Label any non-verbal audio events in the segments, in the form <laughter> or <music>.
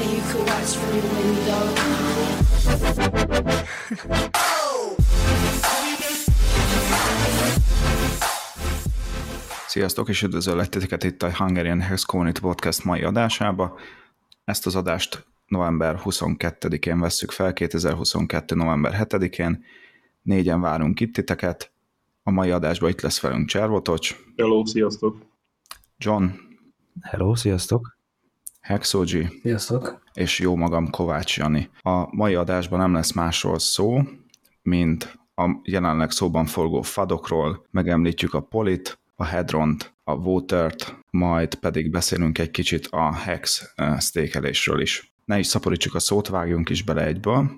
and you could watch from your window. Sziasztok, és üdvözöllek titeket itt a Hungarian Hex Community Podcast mai adásába. Ezt az adást november 22-én vesszük fel, 2022. november 7-én. Négyen várunk itt titeket. A mai adásban itt lesz velünk Cservotocs, Hello, sziasztok! John, Hello, sziasztok! Hexogy Sziasztok! és jó magam Kovács Jani. A mai adásban nem lesz másról szó, mint a jelenleg szóban forgó fadokról, megemlítjük a Polit, a Hedront, a Watert, majd pedig beszélünk egy kicsit a Hex eh, sztékelésről is. Ne is szaporítsuk a szót, vágjunk is bele egyből.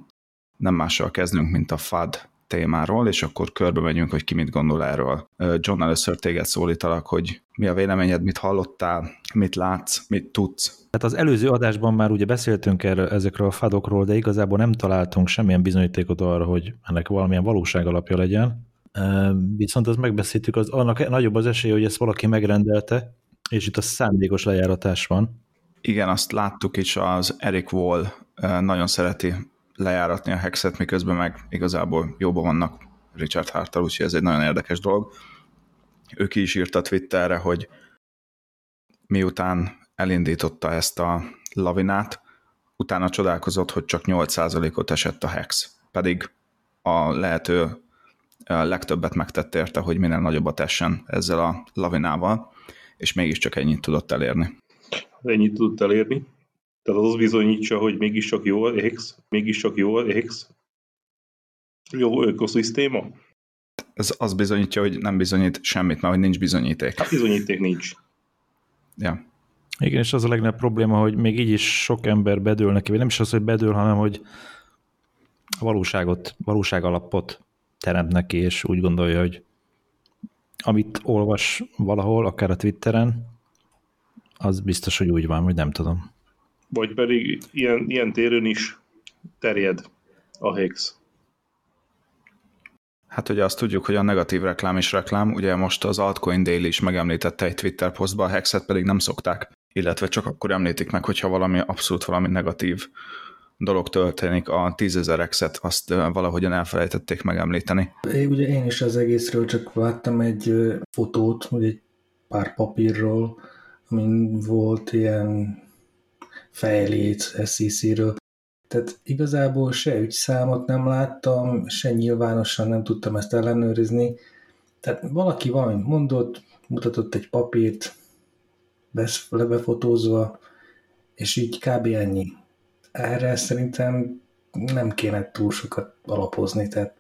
Nem mással kezdünk, mint a FAD témáról, és akkor körbe megyünk, hogy ki mit gondol erről. Eh, John, először téged szólítalak, hogy mi a véleményed, mit hallottál, mit látsz, mit tudsz. Hát az előző adásban már ugye beszéltünk erről, ezekről a fadokról, de igazából nem találtunk semmilyen bizonyítékot arra, hogy ennek valamilyen valóság alapja legyen. Viszont azt megbeszéltük, az, annak nagyobb az esély, hogy ezt valaki megrendelte, és itt a szándékos lejáratás van. Igen, azt láttuk is, az Eric Wall nagyon szereti lejáratni a hexet, miközben meg igazából jóban vannak Richard Hartal, úgyhogy ez egy nagyon érdekes dolog. Ő ki is írta Twitterre, hogy miután elindította ezt a lavinát, utána csodálkozott, hogy csak 8%-ot esett a hex, pedig a lehető legtöbbet megtett érte, hogy minél nagyobbat essen ezzel a lavinával, és mégiscsak ennyit tudott elérni. Ennyit tudott elérni. Tehát az bizonyítsa, hogy mégiscsak jó a X, mégiscsak jó a X. Jó ökoszisztéma? Ez az bizonyítja, hogy nem bizonyít semmit, mert hogy nincs bizonyíték. Hát bizonyíték nincs. Ja. Igen, és az a legnagyobb probléma, hogy még így is sok ember bedől neki, vagy nem is az, hogy bedől, hanem hogy valóságot, valóság alapot teremt neki, és úgy gondolja, hogy amit olvas valahol, akár a Twitteren, az biztos, hogy úgy van, hogy nem tudom. Vagy pedig ilyen, ilyen téren is terjed a Hex. Hát ugye azt tudjuk, hogy a negatív reklám is reklám, ugye most az Altcoin Daily is megemlítette egy Twitter posztba, a hexet pedig nem szokták, illetve csak akkor említik meg, hogyha valami abszolút valami negatív dolog történik, a 10.000 exet azt valahogyan elfelejtették megemlíteni. Én, ugye én is az egészről csak láttam egy fotót, vagy egy pár papírról, amin volt ilyen fejlét SEC-ről. Tehát igazából se ügyszámot nem láttam, se nyilvánosan nem tudtam ezt ellenőrizni. Tehát valaki valamit mondott, mutatott egy papírt, lebefotózva, és így kb. ennyi. Erre szerintem nem kéne túl sokat alapozni, tehát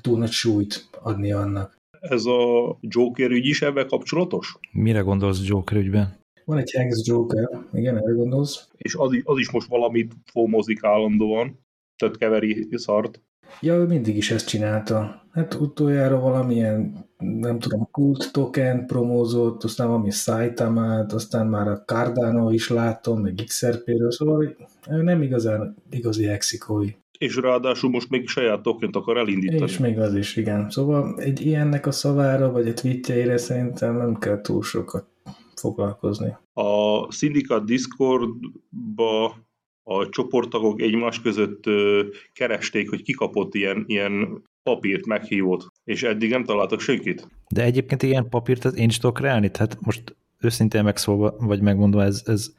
túl nagy súlyt adni annak. Ez a Joker ügy is ebben kapcsolatos? Mire gondolsz Joker ügyben? Van egy Hex Joker, igen, erre gondolsz? És az, i- az is most valamit fómozik állandóan, tehát keveri szart. Ja, ő mindig is ezt csinálta. Hát utoljára valamilyen, nem tudom, kult token promózott, aztán valami Saitamát, aztán már a Cardano is látom, meg XRP-ről, szóval ő nem igazán igazi hexikói. És ráadásul most még saját tokent akar elindítani. És még az is, igen. Szóval egy ilyennek a szavára, vagy a tweetjeire szerintem nem kell túl sokat foglalkozni. A Syndicate Discordba a csoporttagok egymás között keresték, hogy kikapott ilyen, ilyen papírt, meghívót, és eddig nem találtak senkit. De egyébként ilyen papírt az én is tudok reálni, tehát most őszintén megszólva, vagy megmondva, ez, ez,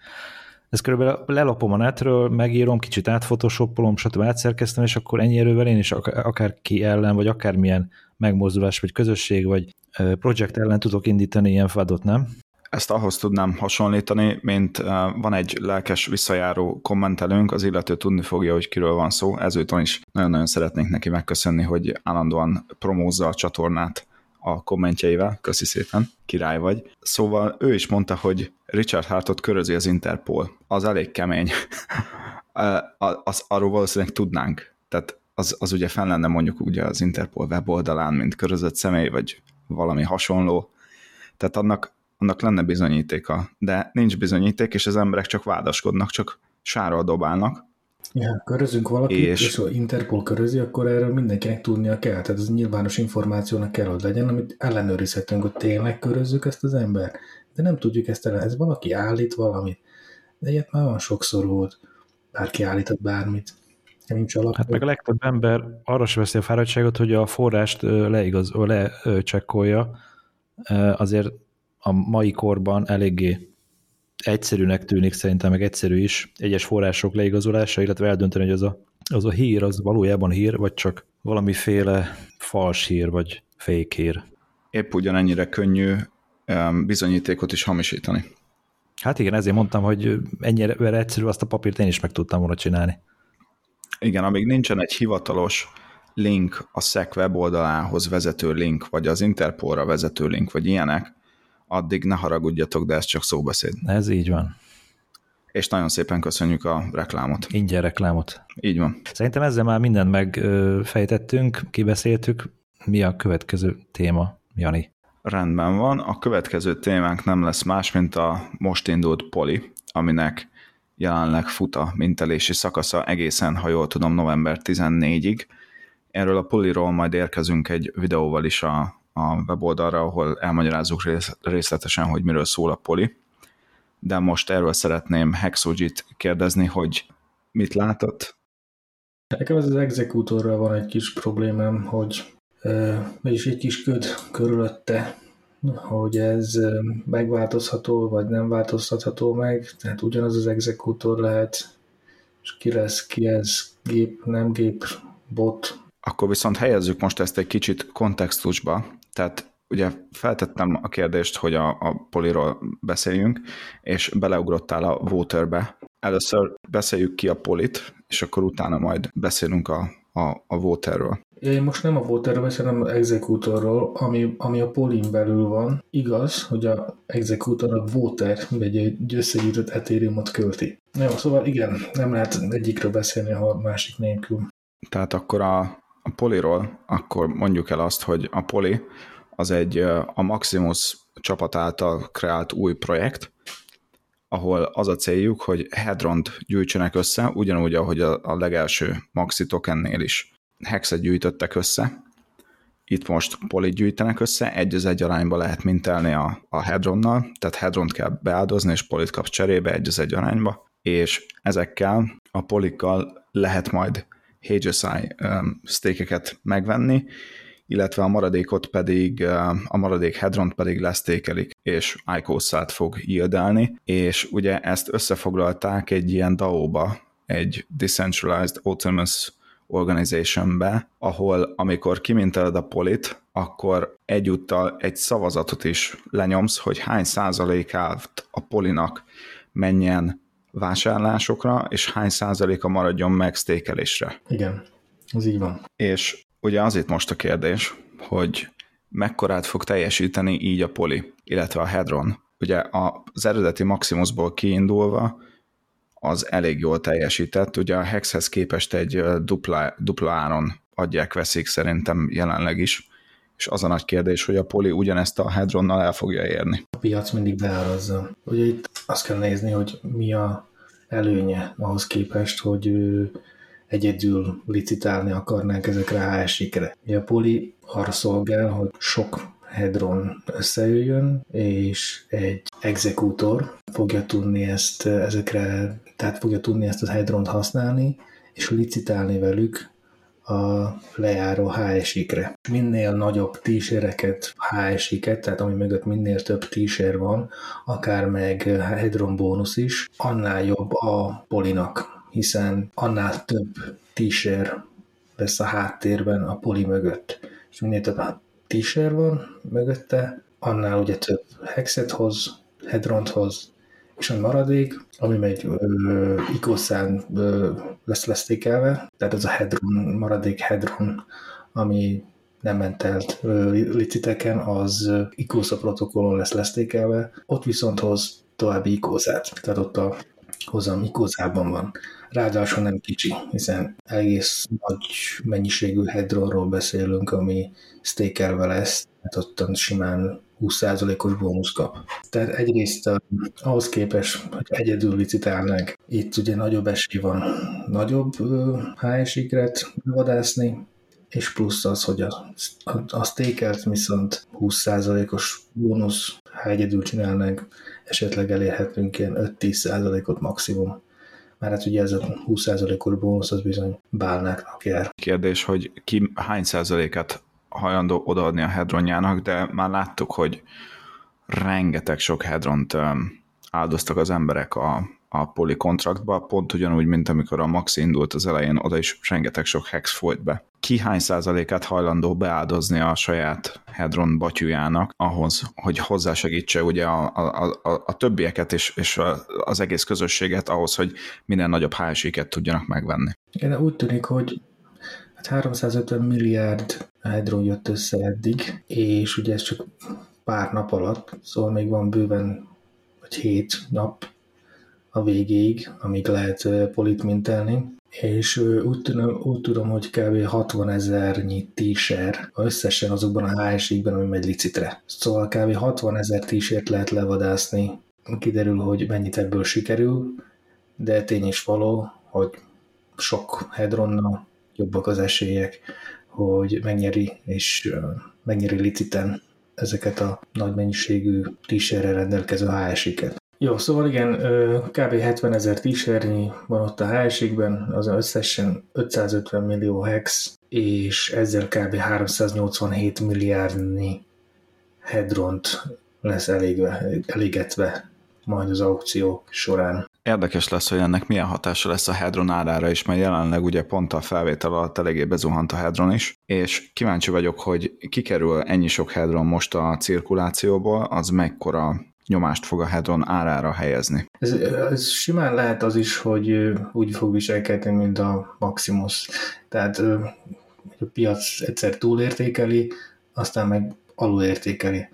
ez körülbelül lelapom a netről, megírom, kicsit átfotoshopolom, stb. átszerkeztem, és akkor ennyi erővel én is ak- akár ki ellen, vagy akármilyen megmozdulás, vagy közösség, vagy projekt ellen tudok indítani ilyen fadot, nem? Ezt ahhoz tudnám hasonlítani, mint uh, van egy lelkes visszajáró kommentelőnk, az illető tudni fogja, hogy kiről van szó, ezúton is nagyon-nagyon szeretnénk neki megköszönni, hogy állandóan promózza a csatornát a kommentjeivel, köszi szépen, király vagy. Szóval ő is mondta, hogy Richard Hartot körözi az Interpol. Az elég kemény. <laughs> Uh, az, arról valószínűleg tudnánk. Tehát az, az ugye fenn lenne mondjuk ugye az Interpol weboldalán, mint körözött személy, vagy valami hasonló. Tehát annak annak lenne bizonyítéka, de nincs bizonyíték, és az emberek csak vádaskodnak, csak sárral dobálnak. Ja, körözünk valakit, És- és, ha Interpol körözi, akkor erről mindenkinek tudnia kell. Tehát ez nyilvános információnak kell, hogy legyen, amit ellenőrizhetünk, hogy tényleg körözzük ezt az ember. De nem tudjuk ezt ellen. Ez valaki állít valamit. De ilyet már van sokszor volt. bárki állított bármit. Nincs alap. Hát meg a legtöbb ember arra sem veszi a fáradtságot, hogy a forrást leigaz, lecsekkolja. Azért a mai korban eléggé egyszerűnek tűnik szerintem, meg egyszerű is egyes források leigazolása, illetve eldönteni, hogy az a, az a hír az valójában hír, vagy csak valamiféle fals hír, vagy fake hír. Épp ugyanennyire könnyű bizonyítékot is hamisítani. Hát igen, ezért mondtam, hogy ennyire egyszerű azt a papírt én is meg tudtam volna csinálni. Igen, amíg nincsen egy hivatalos link a SZEK weboldalához vezető link, vagy az Interpolra vezető link, vagy ilyenek, addig ne haragudjatok, de ez csak szóbeszéd. Ez így van. És nagyon szépen köszönjük a reklámot. Ingyen reklámot. Így van. Szerintem ezzel már mindent megfejtettünk, kibeszéltük. Mi a következő téma, Jani? Rendben van. A következő témánk nem lesz más, mint a most indult Poli, aminek jelenleg fut a mintelési szakasza egészen, ha jól tudom, november 14-ig. Erről a Poliról majd érkezünk egy videóval is a, a weboldalra, ahol elmagyarázzuk részletesen, hogy miről szól a Poli. De most erről szeretném Hexogit kérdezni, hogy mit látott? Nekem ez az exekútorral van egy kis problémám, hogy és egy kis köd körülötte, hogy ez megváltozható, vagy nem változtatható meg, tehát ugyanaz az exekútor lehet, és ki lesz, ki ez, gép, nem gép, bot. Akkor viszont helyezzük most ezt egy kicsit kontextusba, tehát ugye feltettem a kérdést, hogy a, a poliról beszéljünk, és beleugrottál a waterbe. Először beszéljük ki a polit, és akkor utána majd beszélünk a, a, a waterről. Én most nem a voterről beszélem, hanem az exekútorról, ami, ami a polin belül van. Igaz, hogy a exekútor a voter, egy, egy összegyűjtött ethereumot költi. Jó, szóval igen, nem lehet egyikről beszélni, a másik nélkül. Tehát akkor a, a poliról, akkor mondjuk el azt, hogy a poli az egy a Maximus csapat által kreált új projekt, ahol az a céljuk, hogy Hedront gyűjtsenek össze, ugyanúgy, ahogy a, legelső Maxi tokennél is. Hexet gyűjtöttek össze, itt most polit gyűjtenek össze, egy az egy arányba lehet mintelni a, a Hedronnal, tehát Hedront kell beáldozni, és polit kapsz cserébe egy az egy arányba, és ezekkel a polikkal lehet majd HSI um, stékeket megvenni, illetve a maradékot pedig, a maradék Hedront pedig lesztékelik, és ICOS-át fog yieldelni, és ugye ezt összefoglalták egy ilyen DAO-ba, egy Decentralized Autonomous Organization-be, ahol amikor kiminteled a polit, akkor egyúttal egy szavazatot is lenyomsz, hogy hány százalékát a polinak menjen vásárlásokra, és hány százaléka maradjon meg sztékelésre. Igen, ez így van. És ugye az itt most a kérdés, hogy mekkorát fog teljesíteni így a poli, illetve a Hedron. Ugye az eredeti Maximusból kiindulva az elég jól teljesített. Ugye a Hexhez képest egy dupla, dupla áron adják, veszik szerintem jelenleg is, és az a nagy kérdés, hogy a Poli ugyanezt a Hedronnal el fogja érni. A piac mindig beárazza. Ugye itt azt kell nézni, hogy mi a előnye ahhoz képest, hogy ő egyedül licitálni akarnánk ezekre a HSI-kre. A Poli arra szolgál, hogy sok Hedron összejöjjön, és egy exekútor fogja tudni ezt ezekre, tehát fogja tudni ezt a Hedront használni, és licitálni velük a lejáró HSI-kre. Minél nagyobb tísereket, HSI-ket, tehát ami mögött minél több tíser van, akár meg Hedron bónusz is, annál jobb a polinak, hiszen annál több tíser lesz a háttérben a poli mögött. És minél több t van mögötte, annál ugye több hexet hoz, hedront hoz, és a maradék, ami megy ikoszán lesz lesztékelve, tehát az a hedron, maradék hedron, ami nem ment el liciteken, az ikósza protokollon lesz lesztékelve, ott viszont hoz további ikózát, tehát ott a hozam ikózában van. Ráadásul nem kicsi, hiszen egész nagy mennyiségű hedronról beszélünk, ami stékelve lesz, hát ott simán 20%-os bónusz kap. Tehát egyrészt ahhoz képest, hogy egyedül licitálnánk, itt ugye nagyobb esély van nagyobb HS-ikret vadászni, és plusz az, hogy a, a, a stékelt viszont 20%-os bónusz, ha egyedül csinálnánk, esetleg elérhetünk ilyen 5-10%-ot maximum Mert hát ugye ez a 20%-os bónusz az bizony bálnáknak jár. Kérdés, hogy ki hány százaléket hajlandó odaadni a hedronjának, de már láttuk, hogy rengeteg sok hedront áldoztak az emberek a, a poli kontraktba, pont ugyanúgy, mint amikor a Max indult az elején, oda is rengeteg sok hex folyt be. Ki hány százalékát hajlandó beáldozni a saját Hedron batyujának ahhoz, hogy hozzásegítse ugye a, a, a, a többieket és, és az egész közösséget ahhoz, hogy minél nagyobb HSI-ket tudjanak megvenni. Igen, úgy tűnik, hogy hát 350 milliárd Hedron jött össze eddig, és ugye ez csak pár nap alatt, szóval még van bőven vagy hét nap a végéig, amíg lehet polit mintelni, és úgy tudom, úgy tudom, hogy kb. 60 ezernyi t-shirt összesen azokban a HSI-ben, ami megy licitre. Szóval kb. 60 ezer t lehet levadászni. Kiderül, hogy mennyit ebből sikerül, de tény is való, hogy sok hedronnal jobbak az esélyek, hogy megnyeri, és megnyeri liciten ezeket a nagy mennyiségű t rendelkező HSI-ket. Jó, szóval igen, kb. 70 ezer t van ott a HSI-ben, az összesen 550 millió hex, és ezzel kb. 387 milliárdnyi hedront lesz elégve, elégetve majd az aukció során. Érdekes lesz, hogy ennek milyen hatása lesz a Hedron árára is, mert jelenleg ugye pont a felvétel alatt eléggé bezuhant a Hedron is, és kíváncsi vagyok, hogy kikerül ennyi sok Hedron most a cirkulációból, az mekkora nyomást fog a Hedron árára helyezni. Ez, ez simán lehet az is, hogy úgy fog viselkedni, mint a Maximus. Tehát a piac egyszer túlértékeli, aztán meg alulértékeli.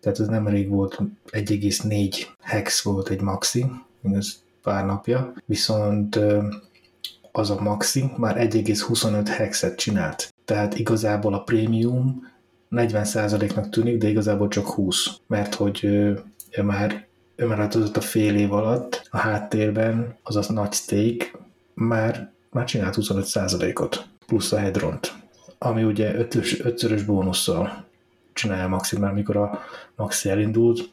Tehát ez nem rég volt 1,4 hex volt egy maxi, ez pár napja, viszont az a maxi már 1,25 hexet csinált. Tehát igazából a prémium 40%-nak tűnik, de igazából csak 20, mert hogy ő már, ő már változott a fél év alatt a háttérben, az a nagy stake már, már csinált 25%-ot, plusz a headront, ami ugye ötös, ötszörös bónusszal csinálja Maxi, mert mikor a Maxi elindult,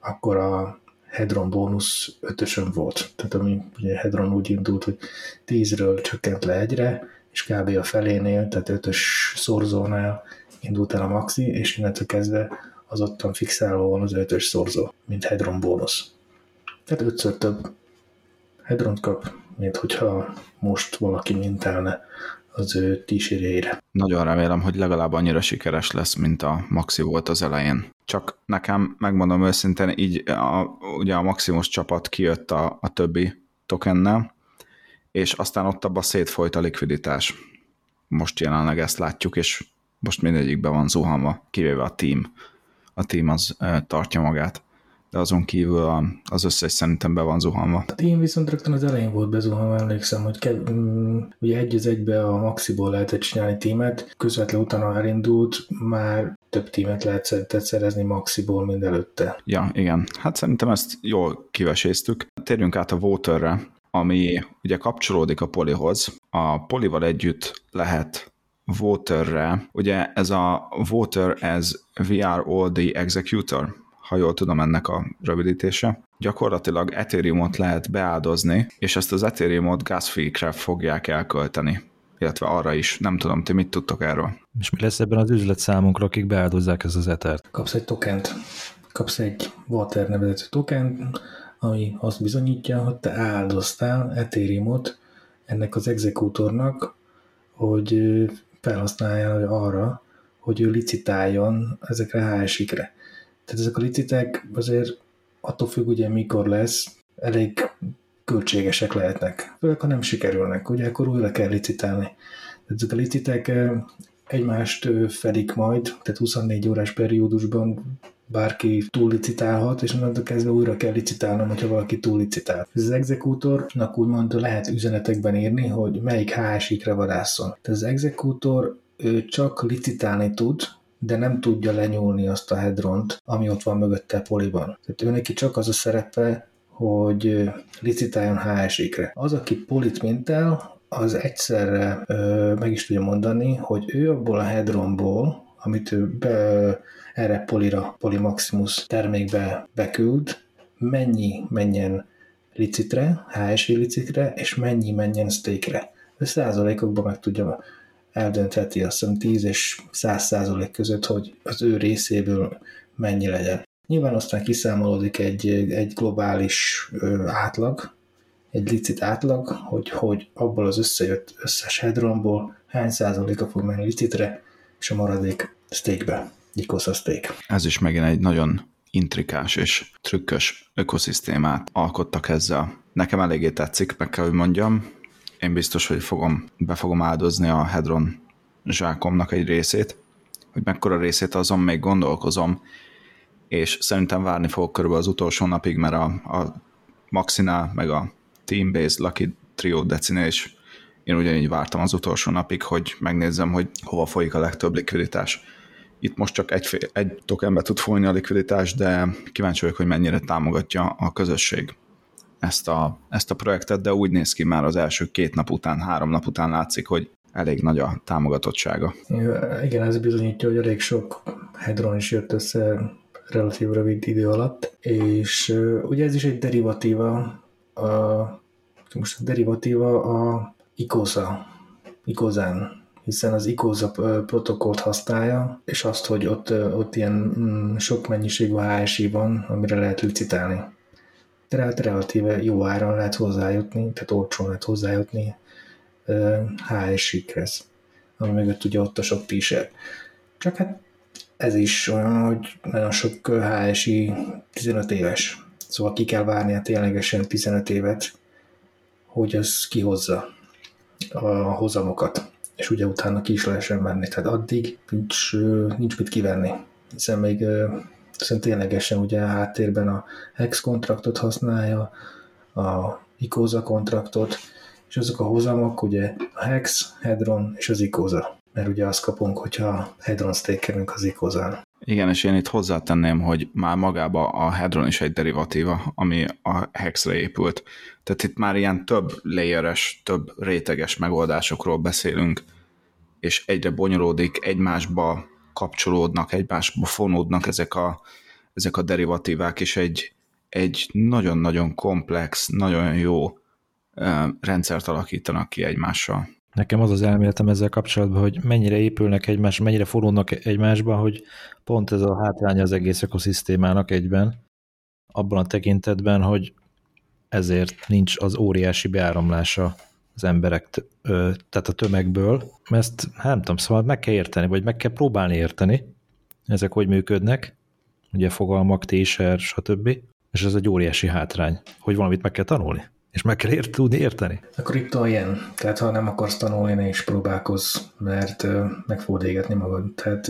akkor a Hedron bónusz ötösön volt. Tehát ami ugye Hedron úgy indult, hogy 10-ről csökkent le egyre, és kb. a felénél, tehát ötös szorzónál indult el a Maxi, és innentől kezdve az ottan fixálva van az ötös szorzó, mint Hedron bónusz. Tehát ötször több Hedront kap, mint hogyha most valaki mintálne az ő tísérjeire. Nagyon remélem, hogy legalább annyira sikeres lesz, mint a Maxi volt az elején. Csak nekem, megmondom őszintén, így a, ugye a Maximus csapat kijött a, a többi tokennel, és aztán ott abban szétfolyt a likviditás. Most jelenleg ezt látjuk, és most mindegyikbe van zuhanva, kivéve a team a team az tartja magát. De azon kívül az összes szerintem be van zuhanva. A team viszont rögtön az elején volt bezuhanva, emlékszem, hogy kev, mm, ugye egy az egybe a Maxiból lehetett csinálni tímet, közvetlen utána elindult, már több tímet lehetett szerezni Maxiból, mint előtte. Ja, igen. Hát szerintem ezt jól kiveséztük. Térjünk át a Waterre, ami ugye kapcsolódik a polihoz. A polival együtt lehet Waterre, ugye ez a Water as VROD Executor, ha jól tudom ennek a rövidítése. Gyakorlatilag Ethereumot lehet beáldozni, és ezt az Ethereumot gasfee fogják elkölteni illetve arra is. Nem tudom, ti mit tudtok erről? És mi lesz ebben az üzlet számunkra, akik beáldozzák ezt az ethert? Kapsz egy tokent, kapsz egy Water nevezetű tokent, ami azt bizonyítja, hogy te áldoztál Ethereumot ennek az exekútornak, hogy felhasználja arra, hogy ő licitáljon ezekre a HSI-kre. Tehát ezek a licitek azért attól függ, ugye mikor lesz, elég költségesek lehetnek. Főleg, ha nem sikerülnek, ugye akkor újra kell licitálni. Tehát ezek a licitek egymást fedik majd, tehát 24 órás periódusban bárki túllicitálhat, és onnantól kezdve újra kell licitálnom, hogyha valaki túllicitál. Ez az exekútornak úgymond lehet üzenetekben írni, hogy melyik HSI-kre vadászon. Tehát az exekútor ő csak licitálni tud, de nem tudja lenyúlni azt a hedront, ami ott van mögötte poliban. Tehát ő neki csak az a szerepe, hogy licitáljon HSI-kre. Az, aki polit mintel, az egyszerre ö, meg is tudja mondani, hogy ő abból a hedronból, amit ő be, erre Polira, Polymaximus termékbe beküld, mennyi menjen licitre, HSI licitre, és mennyi menjen steakre. Ő százalékokban meg tudja eldöntheti azt hiszem 10 és 100 százalék között, hogy az ő részéből mennyi legyen. Nyilván aztán kiszámolódik egy, egy globális átlag, egy licit átlag, hogy, hogy abból az összejött összes hedronból hány százaléka fog menni licitre, és a maradék steakbe, egy kosza steak. Ez is megint egy nagyon intrikás és trükkös ökoszisztémát alkottak ezzel. Nekem eléggé tetszik, meg kell, hogy mondjam. Én biztos, hogy fogom, be fogom áldozni a Hedron zsákomnak egy részét, hogy mekkora részét azon még gondolkozom, és szerintem várni fogok körülbelül az utolsó napig, mert a, a Maxinál, meg a Team-Based Lucky Trio decinél is én ugyanígy vártam az utolsó napig, hogy megnézzem, hogy hova folyik a legtöbb likviditás. Itt most csak egy, egy tokenbe tud folyni a likviditás, de kíváncsi vagyok, hogy mennyire támogatja a közösség ezt a, ezt a projektet, de úgy néz ki már az első két nap után, három nap után látszik, hogy elég nagy a támogatottsága. Igen, ez bizonyítja, hogy elég sok hedron is jött össze relatív rövid idő alatt, és ugye ez is egy derivatíva, a, most a derivatíva a ICOSA, ICOSAN, hiszen az ICOSA protokollt használja, és azt, hogy ott, ott ilyen mm, sok mennyiségű HSI van, amire lehet licitálni. Tehát relatíve jó áron lehet hozzájutni, tehát olcsón lehet hozzájutni HSI-khez, ami mögött ugye ott a sok t-shirt. Csak hát ez is olyan, hogy nagyon sok HSI 15 éves. Szóval ki kell várnia ténylegesen 15 évet, hogy az kihozza a hozamokat, és ugye utána ki is lehessen venni. Tehát addig nincs, nincs mit kivenni, hiszen még hiszen ténylegesen ugye a háttérben a Hex kontraktot használja, a Icosa kontraktot, és azok a hozamok ugye a Hex, Hedron és az Icosa. Mert ugye azt kapunk, hogyha Hedron stakerünk az Icozán. Igen, és én itt hozzátenném, hogy már magába a Hedron is egy derivatíva, ami a Hexre épült. Tehát itt már ilyen több layeres, több réteges megoldásokról beszélünk, és egyre bonyolódik, egymásba kapcsolódnak, egymásba fonódnak ezek a, ezek a derivatívák, és egy, egy nagyon-nagyon komplex, nagyon jó rendszert alakítanak ki egymással. Nekem az az elméletem ezzel kapcsolatban, hogy mennyire épülnek egymás, mennyire forulnak egymásba, hogy pont ez a hátránya az egész ökoszisztémának egyben, abban a tekintetben, hogy ezért nincs az óriási beáramlása az emberek, tehát a tömegből, ezt hát nem tudom, szóval meg kell érteni, vagy meg kell próbálni érteni, ezek hogy működnek, ugye fogalmak, téser, stb. És ez egy óriási hátrány, hogy valamit meg kell tanulni és meg kell ért, tudni érteni. A kripto ilyen, tehát ha nem akarsz tanulni, ne is próbálkozz, mert meg fogod égetni magad. Tehát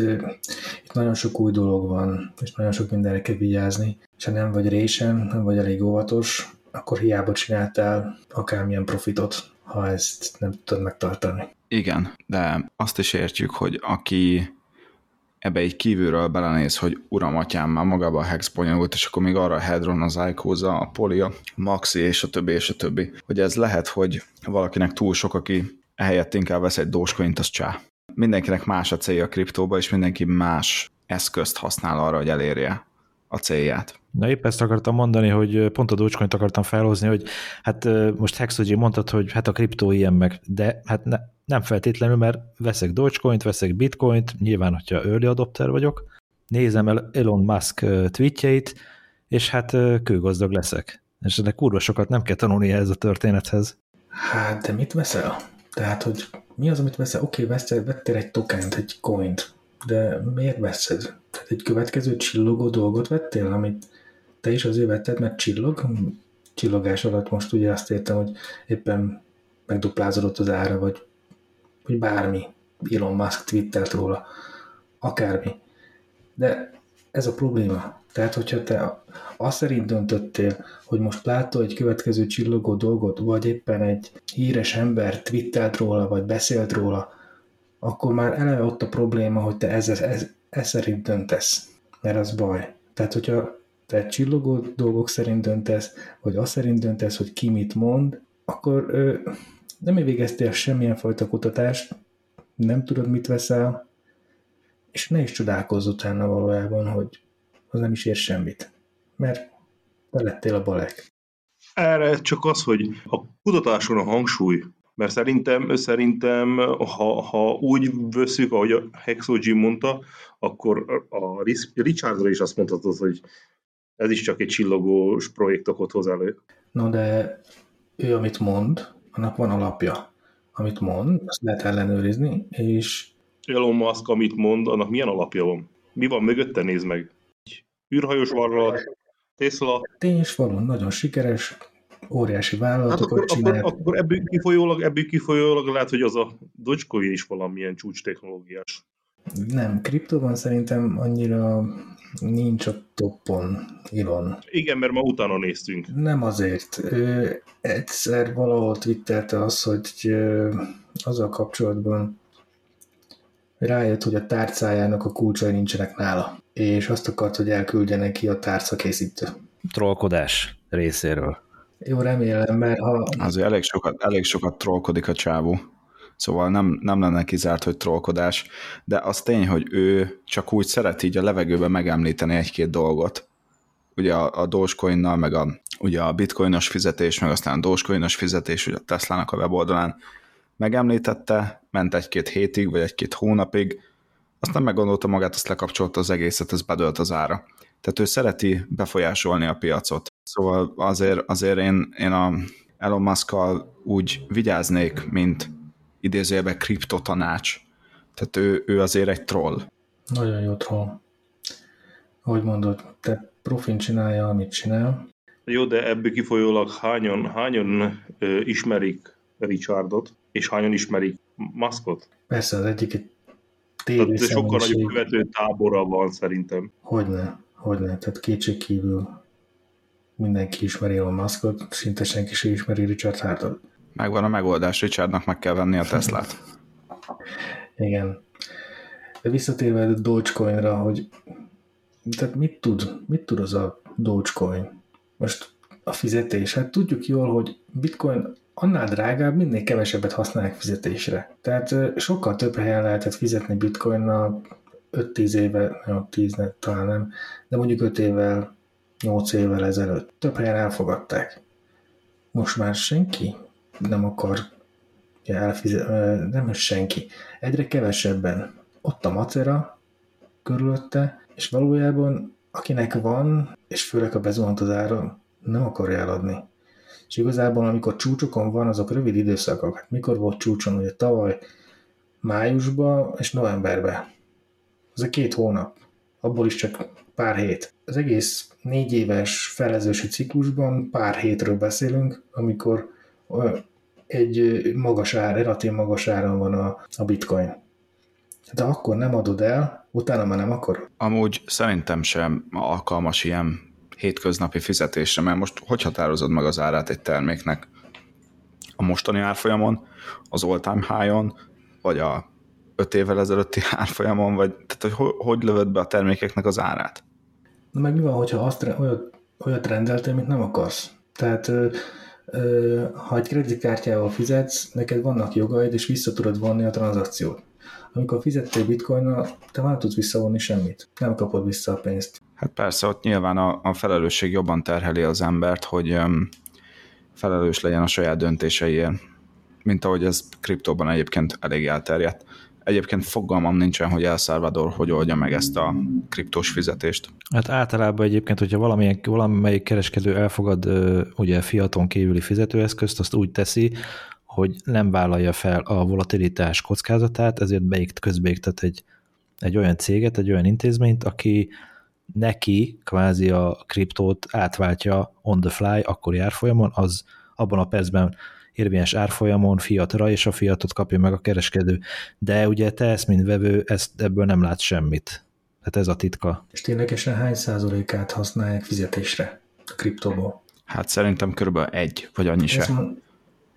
itt nagyon sok új dolog van, és nagyon sok mindenre kell vigyázni, és ha nem vagy résen, nem vagy elég óvatos, akkor hiába csináltál akármilyen profitot, ha ezt nem tudod megtartani. Igen, de azt is értjük, hogy aki ebbe egy kívülről belenéz, hogy uram, atyám, már magába a hex bonyolult, és akkor még arra a Hedron, az Icosa, a Polia, Maxi, és a többi, és a többi. Hogy ez lehet, hogy valakinek túl sok, aki ehelyett inkább vesz egy Dogecoin-t, az csá. Mindenkinek más a célja a kriptóba, és mindenki más eszközt használ arra, hogy elérje a célját. Na épp ezt akartam mondani, hogy pont a dogecoin akartam felhozni, hogy hát most Hexogy mondtad, hogy hát a kriptó ilyen meg, de hát ne, nem feltétlenül, mert veszek Dogecoin-t, veszek Bitcoin-t, nyilván, hogyha early adopter vagyok, nézem el Elon Musk tweetjeit, és hát kőgazdag leszek. És ennek kurva sokat nem kell tanulni ehhez a történethez. Hát, de mit veszel? Tehát, hogy mi az, amit veszel? Oké, okay, vettél egy tokent, egy coint, de miért veszed? Tehát egy következő csillogó dolgot vettél, amit te is azért vetted, mert csillog? Csillogás alatt most ugye azt értem, hogy éppen megduplázódott az ára, vagy, vagy bármi. Elon Musk twittert róla. Akármi. De ez a probléma. Tehát, hogyha te azt szerint döntöttél, hogy most látod egy következő csillogó dolgot, vagy éppen egy híres ember twittelt róla, vagy beszélt róla, akkor már eleve ott a probléma, hogy te ez, ez, ez szerint döntesz. Mert az baj. Tehát, hogyha te csillogó dolgok szerint döntesz, vagy azt szerint döntesz, hogy ki mit mond, akkor ö, nem végeztél semmilyen fajta kutatást, nem tudod, mit veszel, és ne is csodálkozz utána valójában, hogy az nem is ér semmit. Mert te lettél a balek. Erre csak az, hogy a kutatáson a hangsúly, mert szerintem, szerintem ha, ha úgy veszük, ahogy a Hexo Jim mondta, akkor a Richardra is azt mondhatod, hogy ez is csak egy csillogós projektokot hoz elő. No, de ő, amit mond, annak van alapja. Amit mond, azt lehet ellenőrizni, és... Elon Musk, amit mond, annak milyen alapja van? Mi van mögötte, nézd meg. űrhajós varrat, Tesla. Tény is való, nagyon sikeres, óriási Hát vállalatokat akkor, csinál. akkor, akkor ebből, kifolyólag, ebből kifolyólag lehet, hogy az a Dogecoin is valamilyen csúcs technológiás. Nem, kriptóban szerintem annyira nincs a toppon Elon. Igen, mert ma utána néztünk. Nem azért. Ő egyszer valahol twittelte azt, hogy azzal kapcsolatban rájött, hogy a tárcájának a kulcsai nincsenek nála, és azt akart, hogy elküldje neki a tárcakészítő. Trollkodás részéről. Jó, remélem, mert ha Azért elég sokat, elég sokat trollkodik a csávó. Szóval nem, nem lenne kizárt, hogy trollkodás, de az tény, hogy ő csak úgy szeret így a levegőben megemlíteni egy-két dolgot. Ugye a, a Dogecoin-nal, meg a, ugye a bitcoinos fizetés, meg aztán a Dogecoinos fizetés, ugye a Tesla-nak a weboldalán megemlítette, ment egy-két hétig, vagy egy-két hónapig, aztán meggondolta magát, azt lekapcsolta az egészet, ez bedölt az ára. Tehát ő szereti befolyásolni a piacot. Szóval azért, azért én, én a Elon musk úgy vigyáznék, mint idézőjelben kriptotanács. Tehát ő, ő azért egy troll. nagyon jó troll. Ahogy mondod, te profin csinálja, amit csinál. Jó, de ebből kifolyólag hányan, hányan ö, ismerik Richardot, és hányan ismerik Muskot? Persze az egyik egy Tehát tévé sokkal nagyobb követő tábora van szerintem. Hogyne, hogyne. Tehát kétség kívül mindenki ismeri Elon Muskot, szinte senki sem ismeri Richard Hardot. Megvan a megoldás, Richardnak meg kell venni a Teslát. Igen. De visszatérve a Dogecoinra, hogy tehát mit tud, mit tud az a Dogecoin? Most a fizetés, hát tudjuk jól, hogy bitcoin annál drágább, minél kevesebbet használják fizetésre. Tehát sokkal több helyen lehetett fizetni bitcoinnal 5-10 éve, nem 10 ne, talán nem, de mondjuk 5 évvel, 8 évvel ezelőtt. Több helyen elfogadták. Most már senki nem akar ja, elfizet, ö, nem senki. Egyre kevesebben. Ott a macera körülötte, és valójában akinek van, és főleg a bezuhant az ára, nem akarja eladni. És igazából, amikor csúcsokon van, azok rövid időszakok. Hát mikor volt csúcson? Ugye tavaly májusban és novemberben. Ez a két hónap. Abból is csak pár hét. Az egész négy éves felezősi ciklusban pár hétről beszélünk, amikor egy magas ár, relatív magas áron van a, a bitcoin. De akkor nem adod el, utána már nem akarod. Amúgy szerintem sem alkalmas ilyen hétköznapi fizetésre, mert most hogy határozod meg az árát egy terméknek? A mostani árfolyamon, az all-time high-on, vagy a 5 évvel ezelőtti <laughs> árfolyamon, vagy tehát, hogy ho- hogy lövöd be a termékeknek az árát? Na meg mi van, hogyha azt, olyat, olyat rendeltél, amit nem akarsz? Tehát ha egy kreditkártyával fizetsz, neked vannak jogaid, és vissza tudod vonni a tranzakciót. Amikor fizettél bitcoinnal, te már nem tudsz visszavonni semmit. Nem kapod vissza a pénzt. Hát persze, ott nyilván a, a felelősség jobban terheli az embert, hogy um, felelős legyen a saját döntéseiért, mint ahogy ez kriptóban egyébként elég elterjedt. Egyébként fogalmam nincsen, hogy El Salvador hogy oldja meg ezt a kriptós fizetést. Hát általában egyébként, hogyha valamilyen, valamelyik kereskedő elfogad ugye fiaton kívüli fizetőeszközt, azt úgy teszi, hogy nem vállalja fel a volatilitás kockázatát, ezért beikt, közbeiktet egy, egy olyan céget, egy olyan intézményt, aki neki kvázi a kriptót átváltja on the fly, akkori árfolyamon, az abban a percben érvényes árfolyamon fiatra, és a fiatot kapja meg a kereskedő. De ugye te ezt, mint vevő, ezt ebből nem látsz semmit. Tehát ez a titka. És ténylegesen hány százalékát használják fizetésre a kriptóból? Hát szerintem körülbelül egy, vagy annyi se.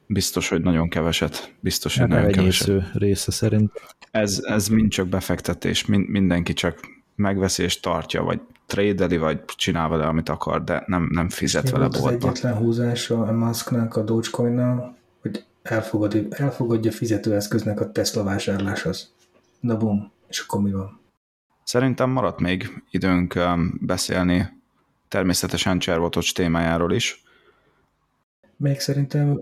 Biztos, hogy nagyon keveset. Biztos, hogy Hát nagyon keveset. része szerint. Ez, ez mind csak befektetés, mind, mindenki csak megveszi és tartja, vagy trédeli, vagy csinál vele, amit akar, de nem, nem fizet Mi vele volt az boltba. egyetlen húzása a Musknak a Dogecoin-nal, hogy elfogadja, elfogadja fizetőeszköznek a Tesla vásárláshoz. Na bum, és akkor mi van? Szerintem maradt még időnk um, beszélni természetesen Cservotocs témájáról is. Még szerintem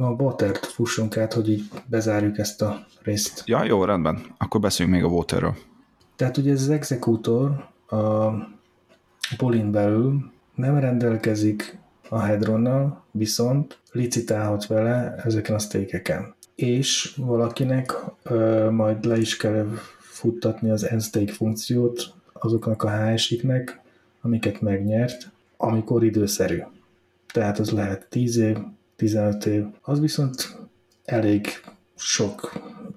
a Watert fussunk át, hogy így bezárjuk ezt a részt. Ja, jó, rendben. Akkor beszéljünk még a Waterről. Tehát ugye ez az exekútor a Polin belül nem rendelkezik a Hedronnal, viszont licitálhat vele ezeken a stékeken. És valakinek ö, majd le is kell futtatni az n-stake funkciót azoknak a HS-iknek, amiket megnyert, amikor időszerű. Tehát az lehet 10 év, 15 év, az viszont elég sok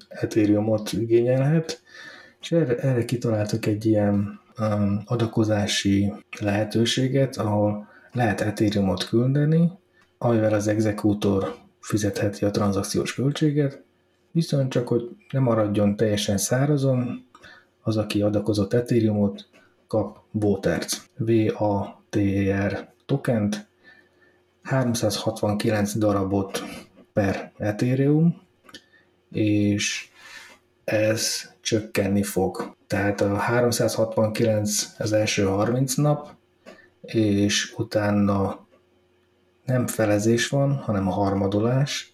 Ethereumot igényelhet, és erre, erre kitaláltak egy ilyen um, adakozási lehetőséget, ahol lehet Ethereumot küldeni, amivel az exekútor fizetheti a tranzakciós költséget, viszont csak, hogy ne maradjon teljesen szárazon, az, aki adakozott Ethereumot, kap Votert, V-A-T-E-R tokent, 369 darabot per Ethereum, és ez csökkenni fog. Tehát a 369 az első 30 nap, és utána nem felezés van, hanem a harmadolás,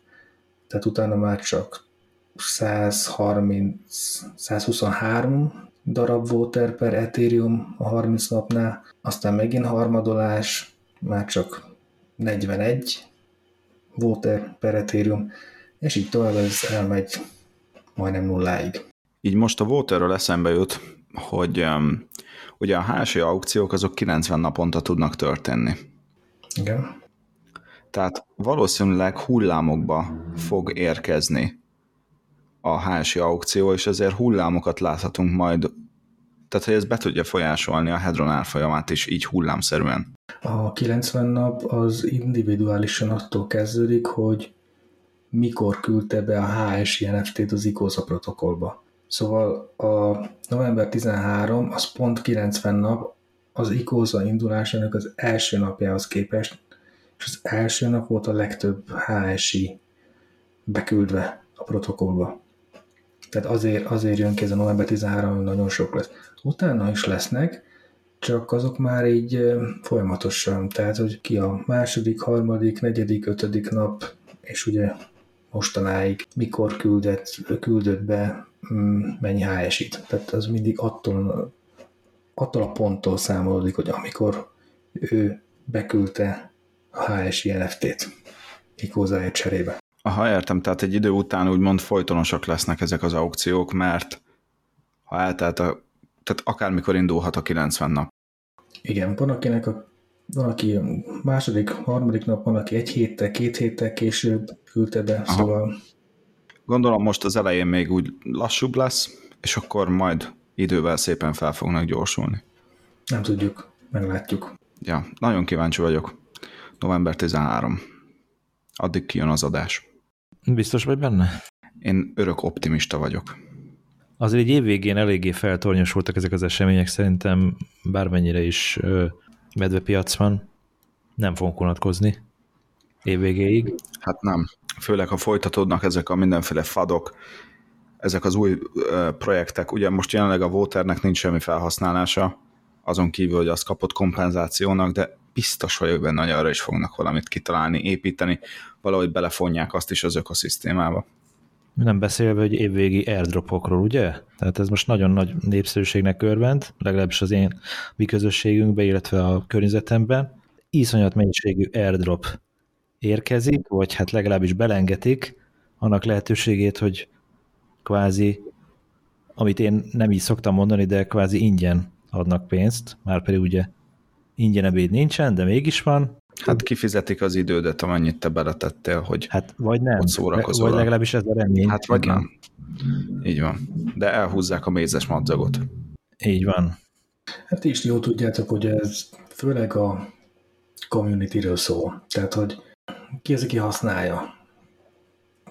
tehát utána már csak 130, 123 darab water per Ethereum a 30 napnál, aztán megint harmadolás, már csak 41 water per Ethereum, és így tovább ez elmegy majdnem nulláig. Így most a Waterről eszembe jut, hogy um, ugye a HSI aukciók azok 90 naponta tudnak történni. Igen. Tehát valószínűleg hullámokba fog érkezni a HSI aukció, és ezért hullámokat láthatunk majd, tehát hogy ez be tudja folyásolni a Hedron árfolyamát is így hullámszerűen. A 90 nap az individuálisan attól kezdődik, hogy mikor küldte be a HSI NFT-t az ICOSA protokollba. Szóval a november 13 az pont 90 nap az ICOSA indulásának az első napjához képest, és az első nap volt a legtöbb HSI beküldve a protokollba. Tehát azért, azért jön ki ez a november 13, hogy nagyon sok lesz. Utána is lesznek, csak azok már így folyamatosan, tehát hogy ki a második, harmadik, negyedik, ötödik nap, és ugye mostanáig mikor küldött, küldött be mm, mennyi HS-it. Tehát az mindig attól, attól a ponttól számolódik, hogy amikor ő beküldte a HSI NFT-t Ikózáért cserébe. Aha, értem, tehát egy idő után úgymond folytonosak lesznek ezek az aukciók, mert ha eltelt a, tehát akármikor indulhat a 90 nap. Igen, van akinek a van, aki második, harmadik nap, van, aki egy héttel, két héttel később küldte be, Aha. szóval... Gondolom most az elején még úgy lassúbb lesz, és akkor majd idővel szépen fel fognak gyorsulni. Nem tudjuk, meglátjuk. Ja, nagyon kíváncsi vagyok. November 13. Addig kijön az adás. Biztos vagy benne? Én örök optimista vagyok. Azért egy évvégén eléggé feltornyosultak ezek az események, szerintem bármennyire is medvepiac van, nem fogunk unatkozni évvégéig. Hát nem. Főleg, ha folytatódnak ezek a mindenféle fadok, ezek az új projektek, ugye most jelenleg a Waternek nincs semmi felhasználása, azon kívül, hogy azt kapott kompenzációnak, de biztos vagyok benne, hogy arra is fognak valamit kitalálni, építeni, valahogy belefonják azt is az ökoszisztémába. Nem beszélve, hogy évvégi airdropokról, ugye? Tehát ez most nagyon nagy népszerűségnek örvend, legalábbis az én mi közösségünkben, illetve a környezetemben. Iszonyat mennyiségű airdrop érkezik, vagy hát legalábbis belengetik annak lehetőségét, hogy kvázi, amit én nem így szoktam mondani, de kvázi ingyen adnak pénzt, már pedig ugye ingyen ebéd nincsen, de mégis van. Hát kifizetik az idődet, amennyit te beletettél, hogy hát vagy nem, ott szórakozol. Vagy legalábbis ez a remény. Hát vagy nem. Így van. De elhúzzák a mézes madzagot. Így van. Hát is jó tudjátok, hogy ez főleg a communityről szól. Tehát, hogy ki az, aki használja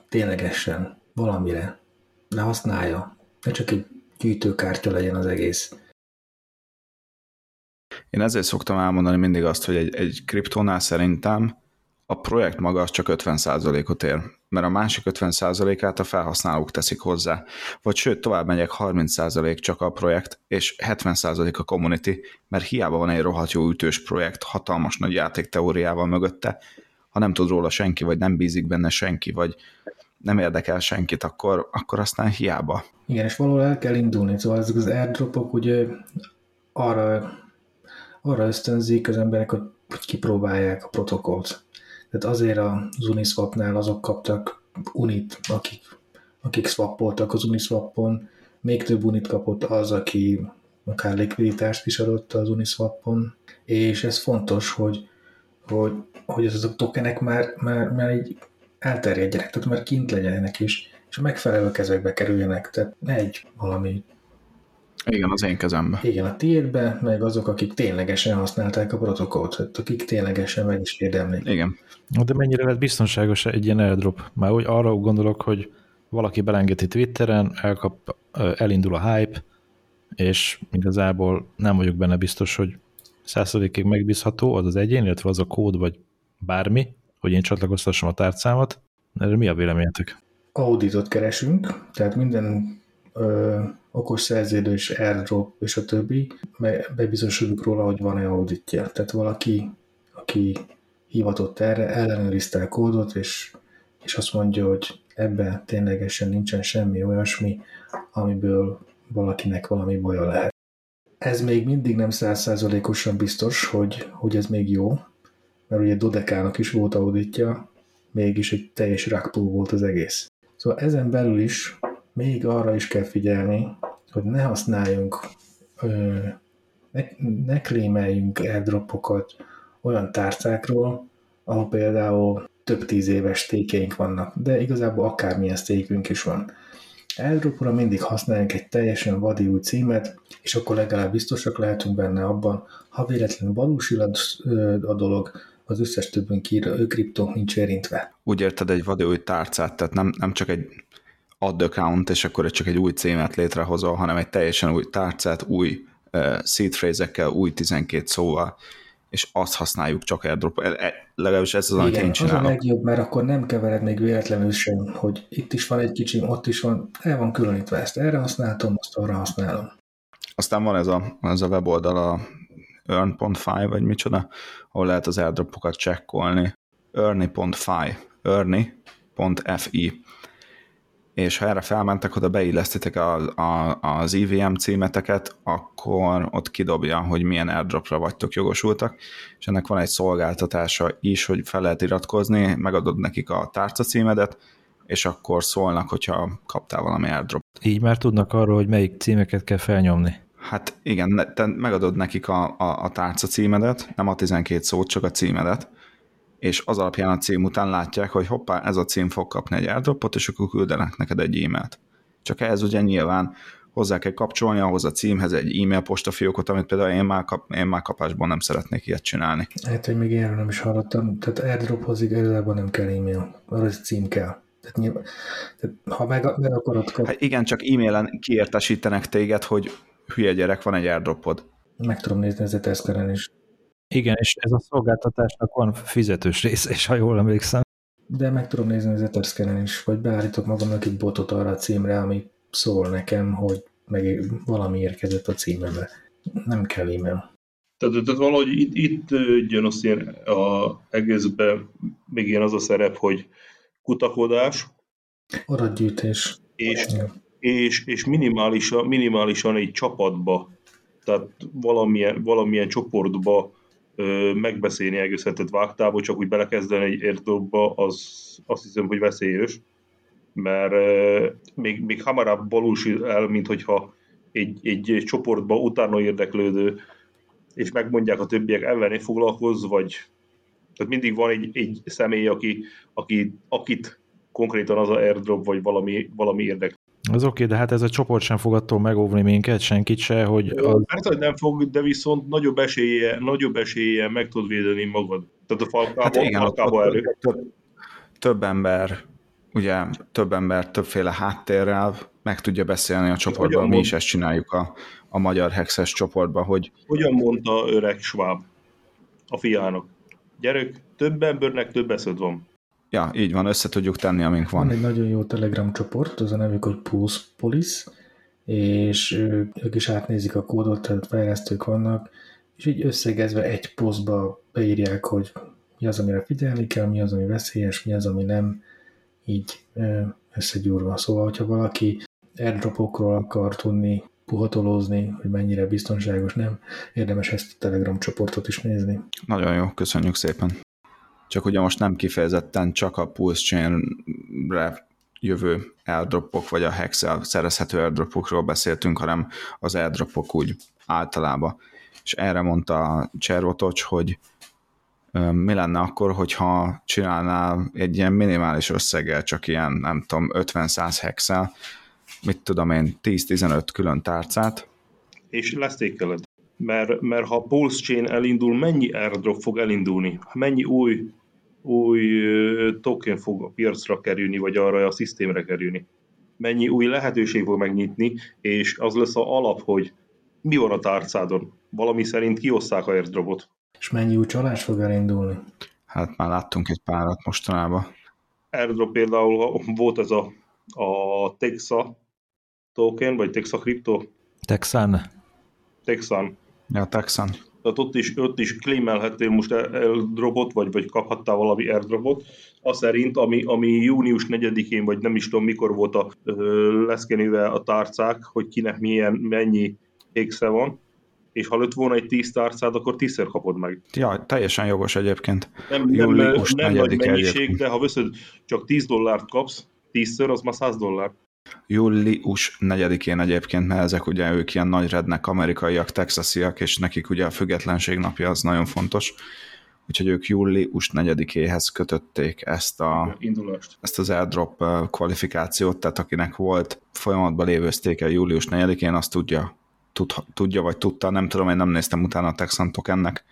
ténylegesen valamire. Ne használja. Ne csak egy gyűjtőkártya legyen az egész. Én ezért szoktam elmondani mindig azt, hogy egy, egy kriptónál szerintem a projekt maga az csak 50%-ot ér, mert a másik 50%-át a felhasználók teszik hozzá. Vagy sőt, tovább megyek, 30% csak a projekt, és 70% a community, mert hiába van egy rohadt jó ütős projekt, hatalmas nagy játékteóriával mögötte, ha nem tud róla senki, vagy nem bízik benne senki, vagy nem érdekel senkit, akkor, akkor aztán hiába. Igen, és valahol el kell indulni, szóval ezek az airdropok ugye arra, arra ösztönzik az emberek, hogy kipróbálják a protokollt. Tehát azért az Uniswapnál azok kaptak Unit, akik, akik swappoltak az Uniswapon, még több Unit kapott az, aki akár likviditást is adott az Uniswapon, és ez fontos, hogy, hogy, hogy azok a tokenek már, már, már így elterjedjenek, tehát már kint legyenek is, és a megfelelő kezekbe kerüljenek, tehát ne egy valami igen, az én kezembe. Igen, a tiédbe, meg azok, akik ténylegesen használták a protokollt, tehát akik ténylegesen meg is érdemlik. Igen. De mennyire lehet biztonságos egy ilyen airdrop? Már úgy arra gondolok, hogy valaki belengeti Twitteren, elkap, elindul a hype, és igazából nem vagyok benne biztos, hogy százszerzékig megbízható az az egyén, illetve az a kód, vagy bármi, hogy én csatlakoztassam a tárcámat. Erre mi a véleményetek? Auditot keresünk, tehát minden ö, okos szerződés, airdrop és a többi, bebizonyosodunk róla, hogy van-e auditja. Tehát valaki, aki hivatott erre, ellenőrizte a kódot, és, és azt mondja, hogy ebben ténylegesen nincsen semmi olyasmi, amiből valakinek valami baja lehet. Ez még mindig nem százszázalékosan biztos, hogy, hogy ez még jó, mert ugye Dodekának is volt auditja, mégis egy teljes rakpó volt az egész. Szóval ezen belül is még arra is kell figyelni, hogy ne használjunk, ne, ne klémeljünk airdropokat olyan tárcákról, ahol például több tíz éves tékeink vannak, de igazából akármilyen tékünk is van. Airdropra mindig használjunk egy teljesen vadi új címet, és akkor legalább biztosak lehetünk benne abban, ha véletlenül valósul a dolog, az összes többünk kriptónk nincs érintve. Úgy érted egy vadi új tárcát, tehát nem, nem csak egy add account, és akkor csak egy új címet létrehozol, hanem egy teljesen új tárcát, új uh, seed phrase új 12 szóval, és azt használjuk csak airdrop. E, e, legalábbis ez az, amit én csinálok. az a legjobb, mert akkor nem kevered még véletlenül sem, hogy itt is van egy kicsi, ott is van, el van különítve ezt, erre használom, azt arra használom. Aztán van ez a, ez a weboldal, a earn.fi, vagy micsoda, ahol lehet az airdropokat csekkolni. earny.fi, earny.fi és ha erre felmentek, oda beillesztitek a, a, az EVM címeteket, akkor ott kidobja, hogy milyen airdropra vagytok jogosultak, és ennek van egy szolgáltatása is, hogy fel lehet iratkozni, megadod nekik a tárca címedet, és akkor szólnak, hogyha kaptál valami airdrop. Így már tudnak arról, hogy melyik címeket kell felnyomni. Hát igen, te megadod nekik a, a, a tárca címedet, nem a 12 szót, csak a címedet, és az alapján a cím után látják, hogy hoppá, ez a cím fog kapni egy airdropot, és akkor küldenek neked egy e-mailt. Csak ehhez ugye nyilván hozzá kell kapcsolni ahhoz a címhez egy e-mail postafiókot, amit például én már, kap, én már kapásból nem szeretnék ilyet csinálni. Hát, hogy még erről nem is hallottam. Tehát airdrophoz igazából nem kell e-mail, arra egy cím kell. Tehát, nyilván, tehát ha meg, meg akarod kap... Hát igen, csak e-mailen kiértesítenek téged, hogy hülye gyerek, van egy airdropod. Meg tudom nézni az Eteszkeren is. Igen, és ez a szolgáltatásnak van fizetős része, és ha jól emlékszem. De meg tudom nézni az Etherscan-en is, vagy beállítok magamnak egy botot arra a címre, ami szól nekem, hogy meg valami érkezett a címembe. Nem kell e-mail. Tehát, tehát valahogy itt, itt jön azt ilyen a egészben még ilyen az a szerep, hogy kutakodás. Adatgyűjtés. És, és, és minimálisan, minimálisan egy csapatba, tehát valamilyen, valamilyen csoportba megbeszélni egészhetet vágtából, csak úgy belekezdeni egy airdropba, az azt hiszem, hogy veszélyes, mert még, még hamarabb valósul el, mint hogyha egy, egy csoportba utána érdeklődő, és megmondják a többiek elleni foglalkoz, vagy tehát mindig van egy, egy személy, aki, aki, akit konkrétan az a airdrop, vagy valami, valami érdekel. Az oké, de hát ez a csoport sem fog attól megóvni minket, senkit se, hogy... Az... Persze, hogy nem fog, de viszont nagyobb esélye, nagyobb esélye meg tud védeni magad. Tehát a falkába, hát igen, falkába elő. Több, több ember, ugye több ember többféle háttérrel meg tudja beszélni a csoportban, mi mond... is ezt csináljuk a, a magyar hexes csoportban, hogy... Hogyan mondta öreg Schwab a fiának? Gyerek, több embernek több eszed van. Ja, így van, össze tudjuk tenni, amink van. Van egy nagyon jó Telegram csoport, az a nevük, hogy Pulse Police, és ők is átnézik a kódot, tehát fejlesztők vannak, és így összegezve egy posztba beírják, hogy mi az, amire figyelni kell, mi az, ami veszélyes, mi az, ami nem, így összegyúrva. Szóval, hogyha valaki airdropokról akar tudni, puhatolózni, hogy mennyire biztonságos, nem, érdemes ezt a Telegram csoportot is nézni. Nagyon jó, köszönjük szépen. Csak ugye most nem kifejezetten csak a Pulse Chain-re jövő airdropok, vagy a Hexel szerezhető airdropokról beszéltünk, hanem az airdropok úgy általában. És erre mondta Cservotocs, hogy mi lenne akkor, hogyha csinálnál egy ilyen minimális összeggel, csak ilyen, nem tudom, 50-100 hexel, mit tudom én, 10-15 külön tárcát. És lesztékeled. Mert, mert ha Pulse Chain elindul, mennyi airdrop fog elindulni? Mennyi új, új token fog a piacra kerülni, vagy arra a szisztémre kerülni? Mennyi új lehetőség fog megnyitni, és az lesz a alap, hogy mi van a tárcádon? Valami szerint kiosszák a airdropot. És mennyi új csalás fog elindulni? Hát már láttunk egy párat mostanában. Airdrop például volt ez a, a Texa token, vagy Texa Crypto? Texan. Texan. Ja, Texan. Tehát ott is, ott is claimelhettél most airdropot, vagy, vagy kaphattál valami airdropot, az szerint, ami, ami június 4-én, vagy nem is tudom mikor volt a leszkenőve a tárcák, hogy kinek milyen, mennyi éksze van, és ha lőtt volna egy tíz tárcád, akkor tízszer kapod meg. Ja, teljesen jogos egyébként. Nem, nem, nem, nem nagy mennyiség, egyébként. de ha veszed csak 10 dollárt kapsz, tízszer, az már 100 dollár. Július 4-én egyébként, mert ezek ugye ők ilyen nagy rednek amerikaiak, texasiak, és nekik ugye a függetlenség napja az nagyon fontos. Úgyhogy ők július 4-éhez kötötték ezt, a, Indulást. ezt az airdrop kvalifikációt, tehát akinek volt folyamatban lévő sztéke július 4-én, azt tudja tud, tudja, vagy tudta, nem tudom, én nem néztem utána a Texan tokennek.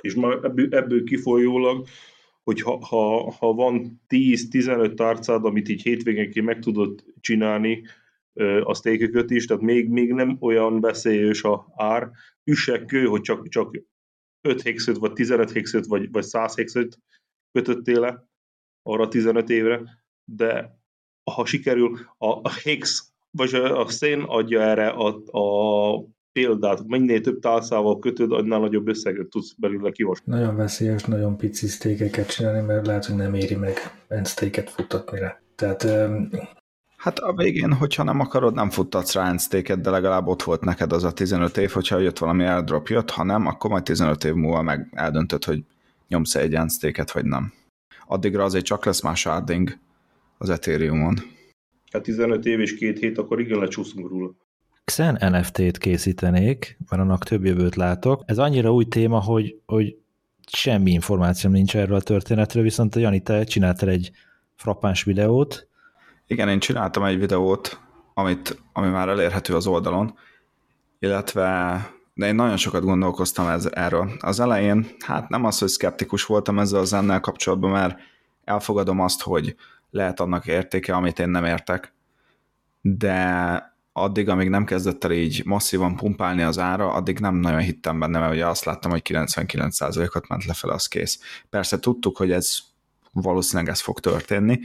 És már ebből, ebből kifolyólag, hogy ha, ha, ha van 10-15 tárcád, amit így hétvégenként meg tudod csinálni, a stékököt is, tehát még, még nem olyan veszélyes a ár. Üssek kő, hogy csak, csak 5 hexőt, vagy 15 hexőt, vagy, vagy 100 hexőt kötöttél le arra 15 évre, de ha sikerül, a, a hex, vagy a szén adja erre a, a példát, minél több tálszával kötöd, annál nagyobb összeget tudsz belőle kivasni. Nagyon veszélyes, nagyon pici sztékeket csinálni, mert lehet, hogy nem éri meg end sztéket futtatni rá. Tehát um... Hát a végén, hogyha nem akarod, nem futtatsz rá end de legalább ott volt neked az a 15 év, hogyha jött valami airdrop jött, ha nem, akkor majd 15 év múlva meg eldöntöd, hogy nyomsz egy end vagy nem. Addigra azért csak lesz más sharding az Ethereum-on. Hát 15 év és két hét, akkor igen lecsúszunk róla. Xen NFT-t készítenék, mert annak több jövőt látok. Ez annyira új téma, hogy, hogy semmi információm nincs erről a történetről, viszont Jani, te csináltál egy frappáns videót. Igen, én csináltam egy videót, amit, ami már elérhető az oldalon, illetve de én nagyon sokat gondolkoztam ez, erről. Az elején, hát nem az, hogy szkeptikus voltam ezzel a zennel kapcsolatban, mert elfogadom azt, hogy lehet annak értéke, amit én nem értek, de addig, amíg nem kezdett el így masszívan pumpálni az ára, addig nem nagyon hittem benne, mert ugye azt láttam, hogy 99%-ot ment lefele, az kész. Persze tudtuk, hogy ez valószínűleg ez fog történni,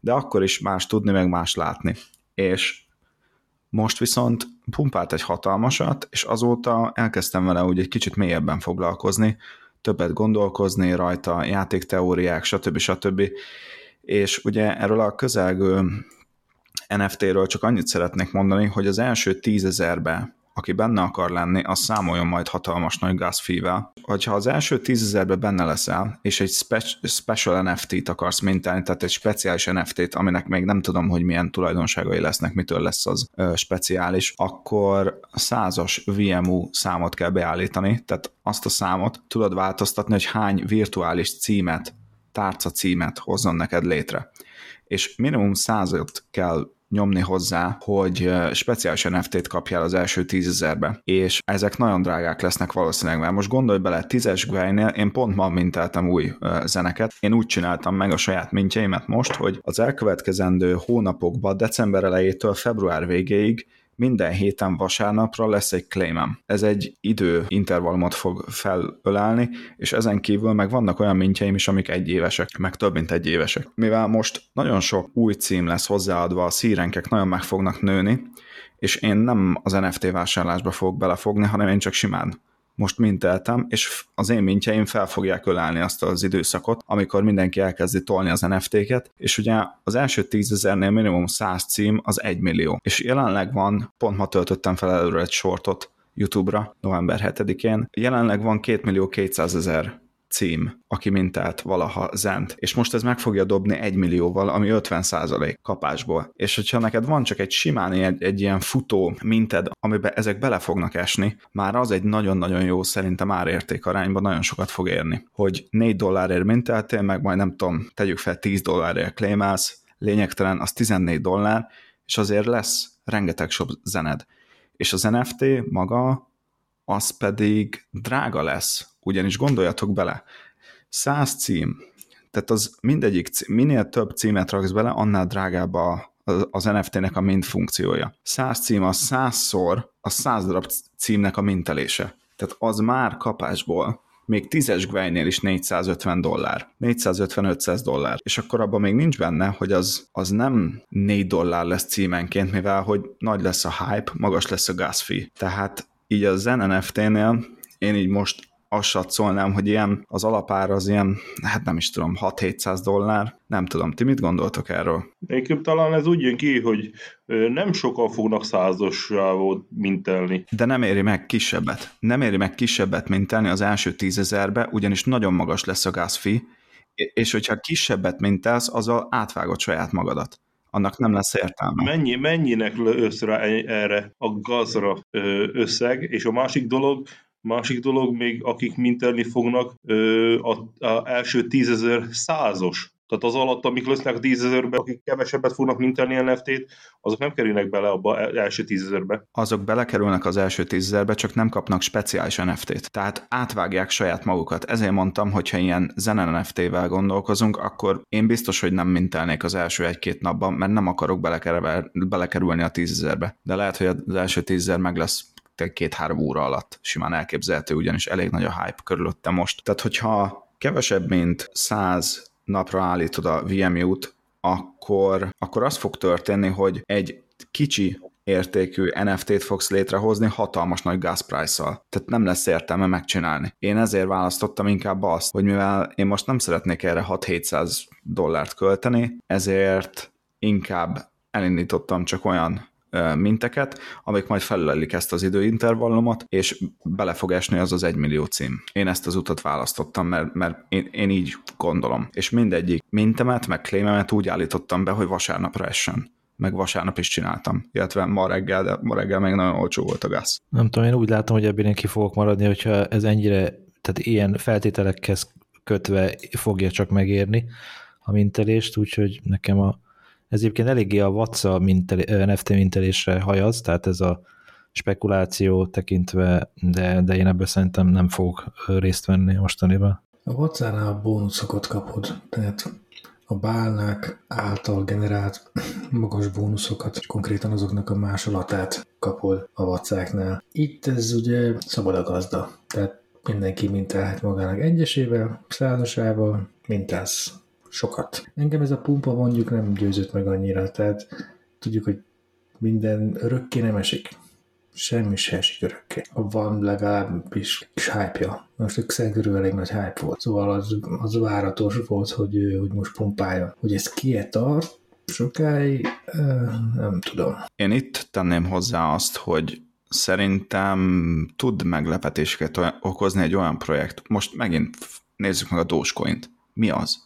de akkor is más tudni, meg más látni. És most viszont pumpált egy hatalmasat, és azóta elkezdtem vele úgy egy kicsit mélyebben foglalkozni, többet gondolkozni rajta, játékteóriák, stb. stb. És ugye erről a közelgő NFT-ről csak annyit szeretnék mondani, hogy az első tízezerbe, aki benne akar lenni, az számoljon majd hatalmas nagy gas fee-vel. Hogyha az első tízezerbe benne leszel, és egy spe- special NFT-t akarsz mintálni, tehát egy speciális NFT-t, aminek még nem tudom, hogy milyen tulajdonságai lesznek, mitől lesz az ö, speciális, akkor százas VMU számot kell beállítani, tehát azt a számot tudod változtatni, hogy hány virtuális címet, tárca címet hozzon neked létre és minimum százat kell nyomni hozzá, hogy speciális NFT-t kapjál az első tízezerbe, és ezek nagyon drágák lesznek valószínűleg, mert most gondolj bele, tízes Gweinél én pont ma mintáltam új zeneket, én úgy csináltam meg a saját mintjeimet most, hogy az elkövetkezendő hónapokban, december elejétől február végéig minden héten vasárnapra lesz egy claimem. Ez egy idő intervallumot fog felölelni, és ezen kívül meg vannak olyan mintjeim is, amik egy évesek, meg több mint egy évesek. Mivel most nagyon sok új cím lesz hozzáadva, a szírenkek nagyon meg fognak nőni, és én nem az NFT vásárlásba fogok belefogni, hanem én csak simán most minteltem, és az én mintjeim fel fogják ölelni azt az időszakot, amikor mindenki elkezdi tolni az NFT-ket, és ugye az első tízezernél minimum 100 cím az 1 millió. És jelenleg van, pont ma töltöttem fel előre egy sortot YouTube-ra november 7-én, jelenleg van 2 millió 200 ezer cím, aki mintált valaha zent, és most ez meg fogja dobni egy millióval, ami 50% kapásból. És hogyha neked van csak egy simán egy, egy ilyen futó minted, amiben ezek bele fognak esni, már az egy nagyon-nagyon jó szerintem árérték arányban nagyon sokat fog érni. Hogy 4 dollárért minteltél, meg majd nem tudom, tegyük fel 10 dollárért claimálsz, lényegtelen, az 14 dollár, és azért lesz rengeteg sok zened. És az NFT maga, az pedig drága lesz, ugyanis gondoljatok bele, 100 cím, tehát az mindegyik, cím, minél több címet raksz bele, annál drágább a, az NFT-nek a mint funkciója. 100 cím az 100-szor a 100 darab címnek a mintelése. Tehát az már kapásból még tízes Gweinél is 450 dollár, 450-500 dollár, és akkor abban még nincs benne, hogy az, az nem 4 dollár lesz címenként, mivel hogy nagy lesz a hype, magas lesz a gas fee. Tehát így a Zen NFT-nél én így most azt satszolnám, hogy ilyen az alapár az ilyen, hát nem is tudom, 6-700 dollár, nem tudom, ti mit gondoltok erről? Egyébként talán ez úgy jön ki, hogy nem sokan fognak százasával mintelni. De nem éri meg kisebbet. Nem éri meg kisebbet mintelni az első tízezerbe, ugyanis nagyon magas lesz a fee, és hogyha kisebbet mintelsz, azzal átvágod saját magadat annak nem lesz értelme. Mennyi, mennyinek össze erre a gazra összeg, és a másik dolog, Másik dolog még, akik mintelni fognak, a, a első tízezer százos tehát az alatt, amik lesznek tízezerbe, akik kevesebbet fognak mintelni NFT-t, azok nem kerülnek bele abba az első tízezerbe. Azok belekerülnek az első tízezerbe, csak nem kapnak speciális NFT-t. Tehát átvágják saját magukat. Ezért mondtam, hogy ha ilyen zene NFT-vel gondolkozunk, akkor én biztos, hogy nem mintelnék az első egy-két napban, mert nem akarok belekerülni a tízezerbe. De lehet, hogy az első tízezer meg lesz két-három óra alatt simán elképzelhető, ugyanis elég nagy a hype körülötte most. Tehát, hogyha kevesebb, mint 100 napra állítod a VMU-t, akkor, akkor az fog történni, hogy egy kicsi értékű NFT-t fogsz létrehozni hatalmas nagy gas price-szal. Tehát nem lesz értelme megcsinálni. Én ezért választottam inkább azt, hogy mivel én most nem szeretnék erre 6-700 dollárt költeni, ezért inkább elindítottam csak olyan minteket, amik majd felülelik ezt az időintervallumot, és bele fog esni az az egymillió cím. Én ezt az utat választottam, mert, mert én, én így gondolom. És mindegyik mintemet, meg claimemet úgy állítottam be, hogy vasárnapra essen meg vasárnap is csináltam, illetve ma reggel, de ma reggel még nagyon olcsó volt a gáz. Nem tudom, én úgy látom, hogy ebből én ki fogok maradni, hogyha ez ennyire, tehát ilyen feltételekhez kötve fogja csak megérni a mintelést, úgyhogy nekem a ez egyébként eléggé a Vatsa mintel, NFT mintelésre hajaz, tehát ez a spekuláció tekintve, de, de én ebből szerintem nem fogok részt venni mostaniban. A WhatsApp-nál a bónuszokat kapod, tehát a bálnák által generált <clears throat> magas bónuszokat, konkrétan azoknak a másolatát kapod a WhatsApp-nál. Itt ez ugye szabad a gazda, tehát mindenki mintelhet magának egyesével, százasával, mintálsz sokat. Engem ez a pumpa mondjuk nem győzött meg annyira, tehát tudjuk, hogy minden örökké nem esik. Semmi se esik örökké. Van legalább is kis hype-ja. Most a Xen körül elég nagy hype volt, szóval az, az váratos volt, hogy, hogy most pumpálja. Hogy ez kie tart, sokáig, nem tudom. Én itt tenném hozzá azt, hogy szerintem tud meglepetéseket okozni egy olyan projekt. Most megint nézzük meg a Dogecoin-t. Mi az?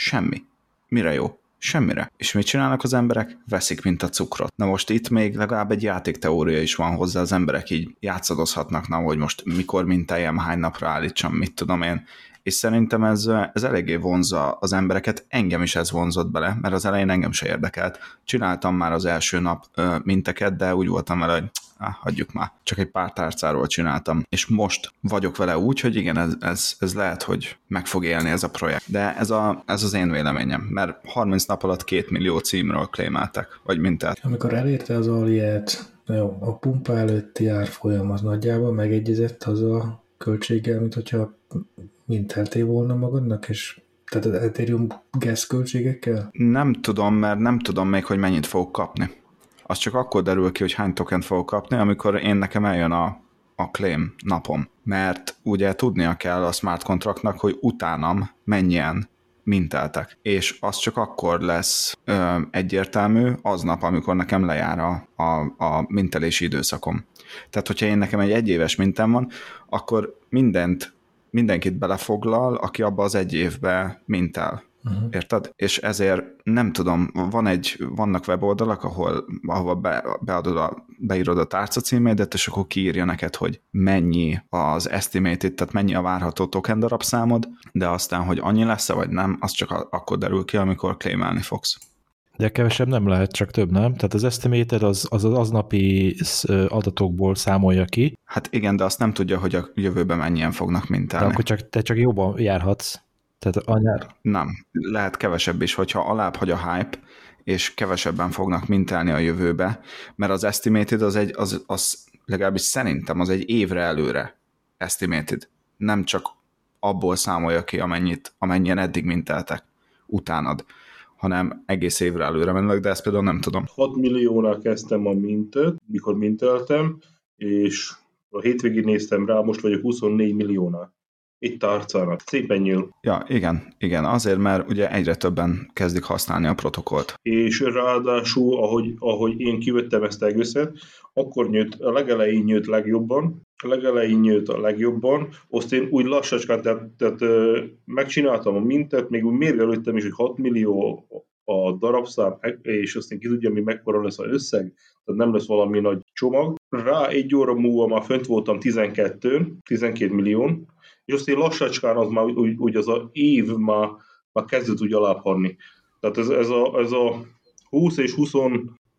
Semmi. Mire jó? Semmire. És mit csinálnak az emberek? Veszik, mint a cukrot. Na most itt még legalább egy játékteória is van hozzá, az emberek így játszadozhatnak, na, hogy most mikor minteljem, hány napra állítsam, mit tudom én. És szerintem ez, ez eléggé vonza az embereket, engem is ez vonzott bele, mert az elején engem se érdekelt. Csináltam már az első nap minteket, de úgy voltam vele, hogy ah, hagyjuk már, csak egy pár tárcáról csináltam, és most vagyok vele úgy, hogy igen, ez, ez, ez lehet, hogy meg fog élni ez a projekt. De ez, a, ez az én véleményem, mert 30 nap alatt két millió címről klémáltak, vagy mintát. Amikor elérte az aliet, jó, a pumpa előtti árfolyam az nagyjából megegyezett az a költséggel, mint hogyha minteltél volna magadnak, és tehát az Ethereum gas költségekkel? Nem tudom, mert nem tudom még, hogy mennyit fogok kapni az csak akkor derül ki, hogy hány token fogok kapni, amikor én nekem eljön a, a claim napom. mert ugye tudnia kell a smart contractnak, hogy utánam mennyien minteltek. És az csak akkor lesz ö, egyértelmű aznap, amikor nekem lejár a, a, a mintelési időszakom. Tehát, hogyha én nekem egy egyéves mintem van, akkor mindent, mindenkit belefoglal, aki abba az egy évbe mintel. Uh-huh. Érted? És ezért nem tudom, van egy, vannak weboldalak, ahol, ahova be, beadod a, beírod a tárca címédet, és akkor kiírja neked, hogy mennyi az estimated, tehát mennyi a várható token darabszámod, de aztán, hogy annyi lesz-e, vagy nem, az csak akkor derül ki, amikor claimelni fogsz. De kevesebb nem lehet, csak több, nem? Tehát az estimated az az, az aznapi adatokból számolja ki. Hát igen, de azt nem tudja, hogy a jövőben mennyien fognak mintelni. De akkor csak, te csak jobban járhatsz. Tehát anyár... Nem, lehet kevesebb is, hogyha alább hagy a hype, és kevesebben fognak mintelni a jövőbe, mert az estimated az egy, az, az legalábbis szerintem az egy évre előre estimated. Nem csak abból számolja ki, amennyit, amennyien eddig minteltek utánad, hanem egész évre előre mennek, de ezt például nem tudom. 6 milliónál kezdtem a mintet, mikor minteltem, és a hétvégén néztem rá, most vagyok 24 milliónál itt a arcának. Szépen nyíl. Ja, igen, igen, azért, mert ugye egyre többen kezdik használni a protokollt. És ráadásul, ahogy, ahogy én kivettem ezt egészet, akkor nyőtt, a legelején nyőtt legjobban, a legelején nyőtt a legjobban, azt úgy lassacskán, tehát, tehát megcsináltam a mintet, még úgy mérgelődtem is, hogy 6 millió a darabszám, és aztán ki tudja, mi mekkora lesz az összeg, tehát nem lesz valami nagy csomag. Rá egy óra múlva már fönt voltam 12, 12 millió, és azt lassacskán az már úgy, úgy az a év már, már kezdett úgy alábbhanni. Tehát ez, ez, a, ez a 20 és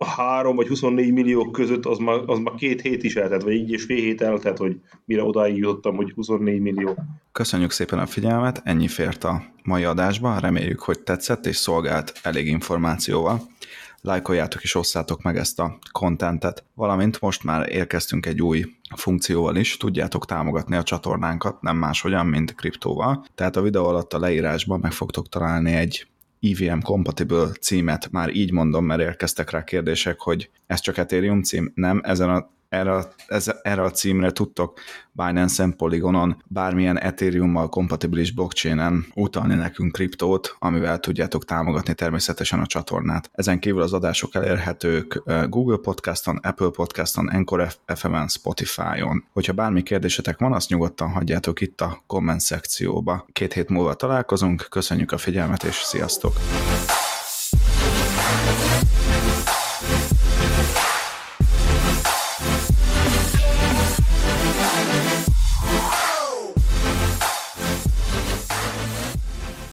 23 vagy 24 millió között az már, az már két hét is eltelt, vagy így és fél hét eltelt, hogy mire odáig jutottam, hogy 24 millió. Köszönjük szépen a figyelmet, ennyi fért a mai adásba, reméljük, hogy tetszett és szolgált elég információval lájkoljátok és osszátok meg ezt a kontentet, valamint most már érkeztünk egy új funkcióval is, tudjátok támogatni a csatornánkat, nem máshogyan, mint kriptóval. Tehát a videó alatt a leírásban meg fogtok találni egy EVM compatible címet, már így mondom, mert érkeztek rá kérdések, hogy ez csak Ethereum cím, nem, ezen a erre, ez, erre a címre tudtok Binance-en, Polygonon, bármilyen Ethereum-mal kompatibilis blockchainen utalni nekünk kriptót, amivel tudjátok támogatni természetesen a csatornát. Ezen kívül az adások elérhetők Google Podcaston, Apple Podcaston, Encore FM-en, Spotify-on. Hogyha bármi kérdésetek van, azt nyugodtan hagyjátok itt a komment szekcióba. Két hét múlva találkozunk, köszönjük a figyelmet és sziasztok!